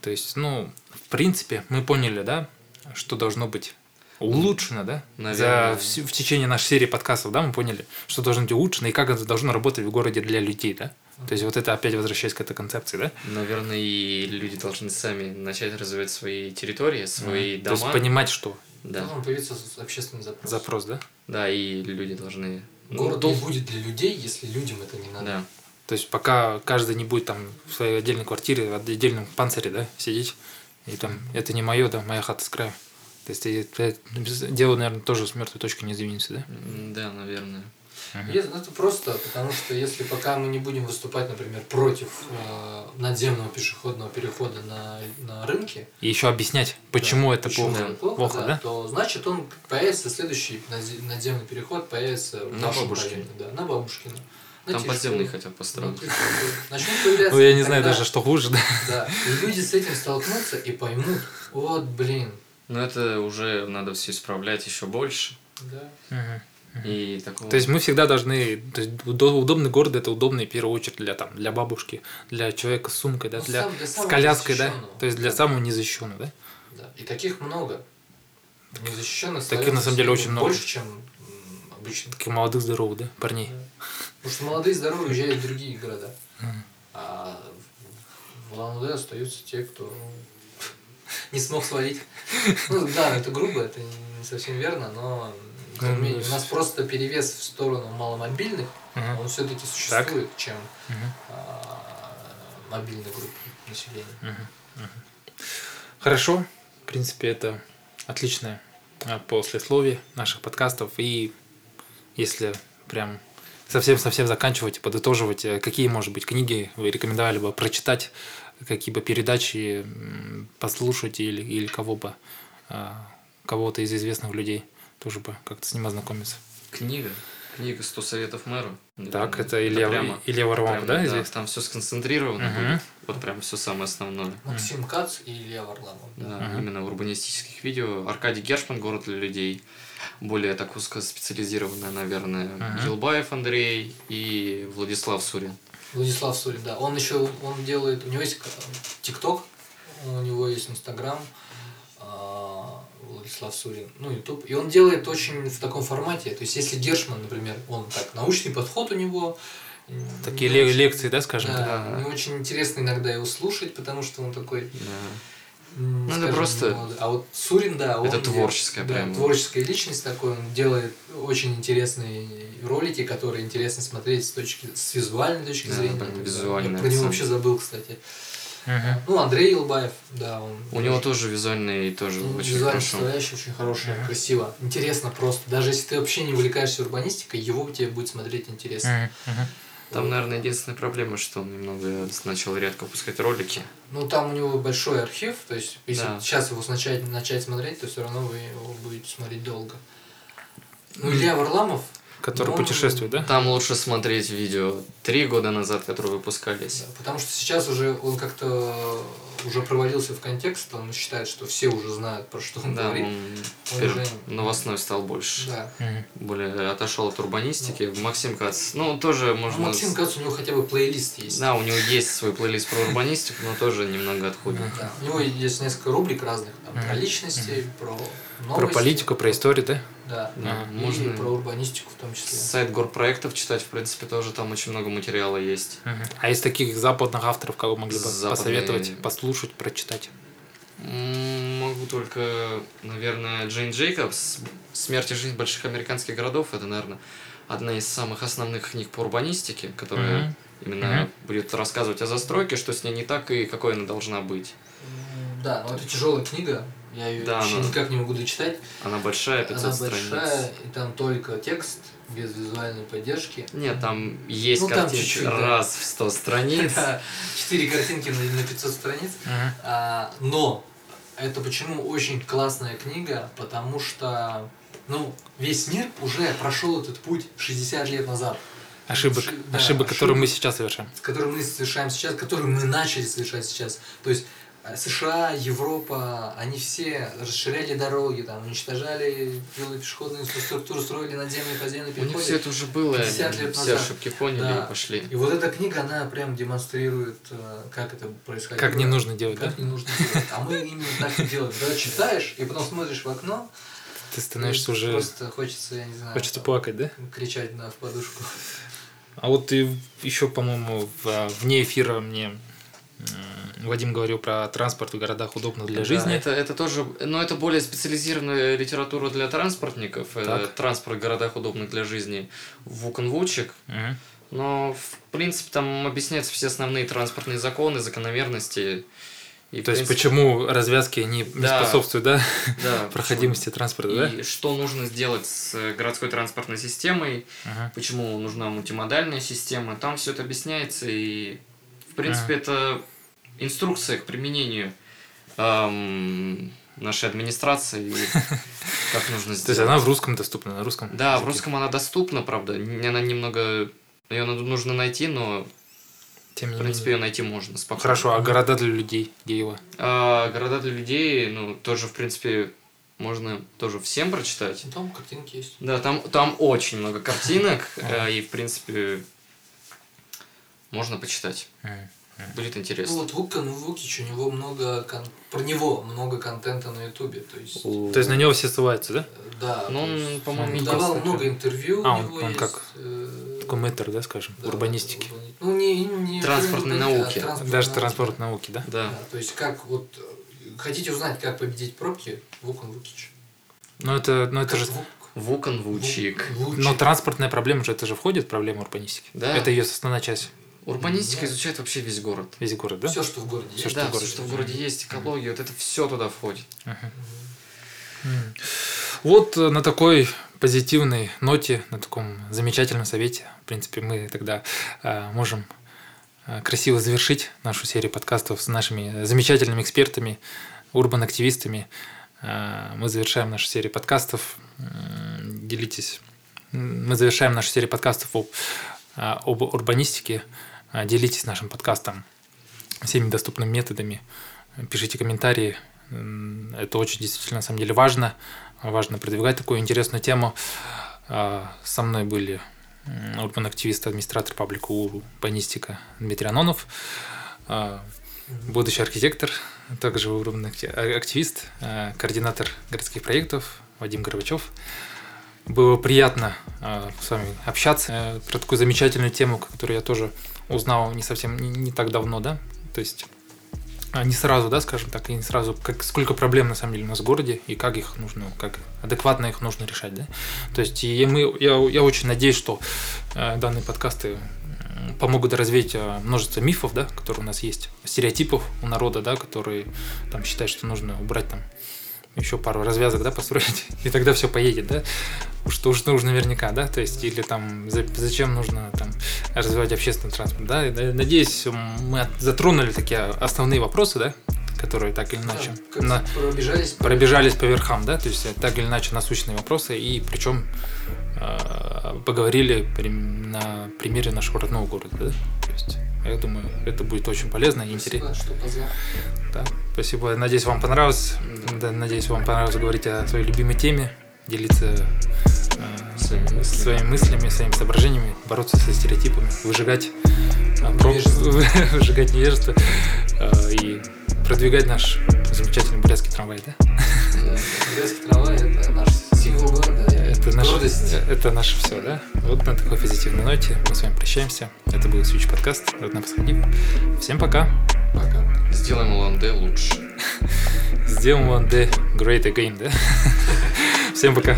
То есть, ну, в принципе, мы поняли, да, что должно быть улучшено, да? Наверное. За всю- в течение нашей серии подкастов, да, мы поняли, что должно быть улучшено и как это должно работать в городе для людей, да? То есть вот это опять возвращаясь к этой концепции, да? Наверное, и люди должны сами начать развивать свои территории, свои То есть дома. понимать, что Да. Должен появиться общественный запрос. запрос, да? да, и люди должны... ну, Город не будет для людей, если людям это не надо. Да. То есть пока каждый не будет там в своей отдельной квартире, в отдельном панцире, да, сидеть, и там, это не мое, да, моя хата с краю. То есть и это дело, наверное, тоже с мертвой точки не сдвинется, да? Да, наверное. Е- ну, Это просто, потому что если пока мы не будем выступать, например, против э, надземного пешеходного перехода на, на рынке, И еще объяснять, почему да, это почему плохо, это плохо, плохо, да, да? то значит он появится следующий надзе- надземный переход появится в На районе, да, на Бабушкино. на Там Тишкино. подземный хотят Ну, построить. как бы, начнут появляться Ну, я не знаю даже, что хуже, да? Да, и люди с этим столкнутся и поймут, вот, блин, Но это уже надо все исправлять еще больше. да. И такого... То есть мы всегда должны, то есть удо- удобный город это удобный в первую очередь для там для бабушки, для человека с сумкой, да, Ну, для, сам- для с коляской, да, то есть для Да. самого незащищенного, да. Да. И таких много. Незащищенных Таких, на самом деле, очень много. Больше, чем обычно. Таких молодых здоровых, да, парней. Потому что молодые здоровые уезжают в другие города. А в Улан-Удэ остаются те, кто *laughs* не смог свалить. Ну да, это грубо, это не совсем верно, но тем не менее, у нас просто перевес в сторону маломобильных, Мгм. он все-таки Так. существует, чем Мгм. а, мобильной группы населения. Хорошо, в принципе, это отличное а, послесловие наших подкастов. И если прям совсем-совсем заканчивать подытоживать, э, какие, может быть, книги вы рекомендовали бы прочитать, какие бы передачи послушать или, или кого бы, а, кого-то из известных людей тоже бы как-то с ним ознакомиться. Книга. Книга «100 советов мэру». Так, это Илья, прямо- Илья Варламов, да, известный? Там все сконцентрировано Мгм. будет. Вот прям все самое основное. Максим Кац и Илья Варламов. Да. Да, Мгм. именно в урбанистических видео. Аркадий Гершман «Город для людей». Более так узкоспециализированная, наверное, Мгм. Елбаев Андрей и Владислав Сурин. Владислав Сурин, да. Он еще, он делает, у него есть ТикТок, у него есть Инстаграм, Владислав Сурин, ну, Ютуб. И он делает очень в таком формате. То есть, если Гершман, например, он так, научный подход у него. Такие не очень- лекции, да, скажем так? Да, так. мне очень интересно иногда его слушать, потому что он такой... Да. это скажем, просто- молодой. А вот Сурин, да, он... Это творческая да, прям. творческая личность такой, он делает очень интересные ролики, которые интересно смотреть с точки с визуальной точки Да, зрения. прям Да. визуальная Я про него вообще забыл, кстати. Мгм. Ну, Андрей Елбаев, да, он... У него тоже визуальный, тоже ну, очень визуально хорошо. составляющая очень хорошая, Мгм. красиво, интересно просто. Даже если ты вообще не увлекаешься урбанистикой, его тебе будет смотреть интересно. Мгм. Там, наверное, единственная проблема, что он немного начал редко выпускать ролики. Ну, там у него большой архив, то есть, если Да. сейчас его начать, начать смотреть, то все равно вы его будете смотреть долго. Ну. Илья Варламов, Который Ну, путешествует, да? Там лучше смотреть видео три года назад, которые выпускались. да, потому что сейчас уже он как-то уже провалился в контекст, он считает, что все уже знают, про что он Да, говорит. он Он теперь уже- новостной стал больше. Да. Мгм. Более отошел от урбанистики. Максим Кац, ну, тоже Ну, можно... Максим Кац, у него хотя бы плейлист есть. Да, у него есть свой плейлист про урбанистику, но тоже немного отходит. Да, У него есть несколько рубрик разных, там, про личности, про Про новости. политику, про историю, да? Да, Да, и можно- про урбанистику в том числе. Сайт горпроектов читать, в принципе, тоже там очень много материала есть. Мгм. А из таких западных авторов, кого могли бы Западные- посоветовать, послушать, прочитать? Могу только, наверное, Джейн Джейкобс «Смерть и жизнь больших американских городов». Это, наверное, одна из самых основных книг по урбанистике, которая Мгм. именно Мгм. будет рассказывать о застройке, что с ней не так и какой она должна быть. Да, но это тяжелая книга, я ее Да, вообще она- никак не могу дочитать. Она большая, 500 Она страниц. большая, и там только текст, без визуальной поддержки. Нет, там есть Ну, там картинки чуть-чуть, да. раз в 100 страниц. Да, *laughs* Четыре картинки на, на 500 страниц. А, но это почему очень классная книга, потому что ну, весь мир уже прошел этот путь 60 лет назад. Ошибок, Да, ошибок, которые ошибок. мы сейчас совершаем. который мы совершаем сейчас, который мы начали совершать сейчас. То есть США, Европа, они все расширяли дороги, там, уничтожали велопешеходную инфраструктуру, строили надземные подземные У них переходы. все это уже было, 50 они лет все назад. ошибки поняли Да. и пошли. И вот эта книга, она прям демонстрирует, э, как это происходило. Как не нужно делать, Как да? не нужно делать. А мы именно так и делаем. Когда читаешь, и потом смотришь в окно, Ты становишься уже... Просто хочется, я не знаю... Хочется там, плакать, да? Кричать да, в подушку. А вот ты еще, по-моему, в- вне эфира мне Вадим говорил про транспорт в городах удобно для Да, жизни. Это, это тоже, но это более специализированная литература для транспортников. Это Так. транспорт в городах удобных для жизни. Вуканвучик. Мгм. Но, в принципе, там объясняются все основные транспортные законы, закономерности. И, То есть, принципе, почему развязки не, не Да. способствуют, да, да, *laughs* проходимости транспорта, да? И что нужно сделать с э, городской транспортной системой, Ага. почему нужна мультимодальная система. Там все это объясняется, и, в принципе, это инструкция к применению ам, нашей администрации, и *laughs* как нужно сделать. То есть она в русском доступна, на русском? Да, в русском она доступна, правда. Она немного... Ее нужно найти, но, Тем не в принципе, менее. ее найти можно спокойно. Хорошо, а города для людей, где его? А города для людей, ну, тоже, в принципе, можно тоже всем прочитать. Там картинки есть. Да, там, там очень много картинок, э, и, в принципе, можно почитать. Будет Ну интересно. вот Вукан Вукич, у него много, кон- про него много контента на ютубе, то есть... То есть на него все ссылаются, да? Да, Ну, то он, есть по-моему, он давал много такой. интервью, А, у он- него он есть, как э, Такой мэтр, да, скажем, да, урбанистики. урбани- Ну, не, не Транспортной урбани- науки. а транспортной Даже науки. транспорт науки, да? Да. Да, то есть как вот... Хотите узнать, как победить пробки? Вукан Вукич. Но это, но это же... Вук- Вукан Вучик. Вучик. Но транспортная проблема же, это же входит в проблему урбанистики. Да. Это ее основная часть. Урбанистика изучает вообще весь город. Весь город, да? Все, что в городе есть. да, все, что в городе есть, экология, вот это все туда входит. Вот э, на такой позитивной ноте, на таком замечательном совете, в принципе, мы тогда э, можем э, красиво завершить нашу серию подкастов с нашими замечательными экспертами, урбан-активистами. Мы завершаем нашу серию подкастов. Делитесь. Мы завершаем нашу серию подкастов об, об урбанистике. Э, Делитесь нашим подкастом всеми доступными методами. Пишите комментарии. Это очень действительно, на самом деле, важно. Важно продвигать такую интересную тему. А, Со мной были урбан-активист, администратор паблика Урбанистика Дмитрий Анонов, а, будущий архитектор, также урбан-активист, а, координатор городских проектов Вадим Горбачев. Было приятно а, с вами общаться э, про такую замечательную тему, которую я тоже узнал не совсем не, не так давно, да, то есть а, не сразу, да, скажем так, и не сразу, как, сколько проблем на самом деле у нас в городе, и как их нужно, как адекватно их нужно решать, да. То есть и мы, я, я очень надеюсь, что э, данные подкасты помогут развеять э, множество мифов, да, которые у нас есть, стереотипов у народа, да, которые там считают, что нужно убрать там еще пару развязок, да, построить, *laughs* и тогда все поедет, да, что уж нужно наверняка, да, то есть, или там, за- зачем нужно там развивать общественный транспорт, да, на- надеюсь, мы затронули такие основные вопросы, да, которые так или иначе Да, на- пробежались. по- пробежались по верхам, да, то есть э, так или иначе насущные вопросы, и причем э, поговорили прим- на примере нашего родного города, да, то есть, я думаю, это будет очень полезно и интересно. Спасибо, что позвал. Да, спасибо. Надеюсь, вам понравилось. Да, надеюсь, вам понравилось говорить о своей любимой теме, делиться э, Своими мыслями. своими мыслями, своими соображениями, бороться со стереотипами, выжигать, э, про- *laughs* выжигать невежество э, и продвигать наш замечательный бурятский трамвай, да? Бурятская трава – это наш символ города. Это наше, гордость. это наше все, да? Вот на такой позитивной ноте мы с вами прощаемся. Это был Switch подкаст. Родна Посходив. Всем пока. Пока. Сделаем Улан-Удэ лучше. *laughs* Сделаем day great again, да? *laughs* Всем пока.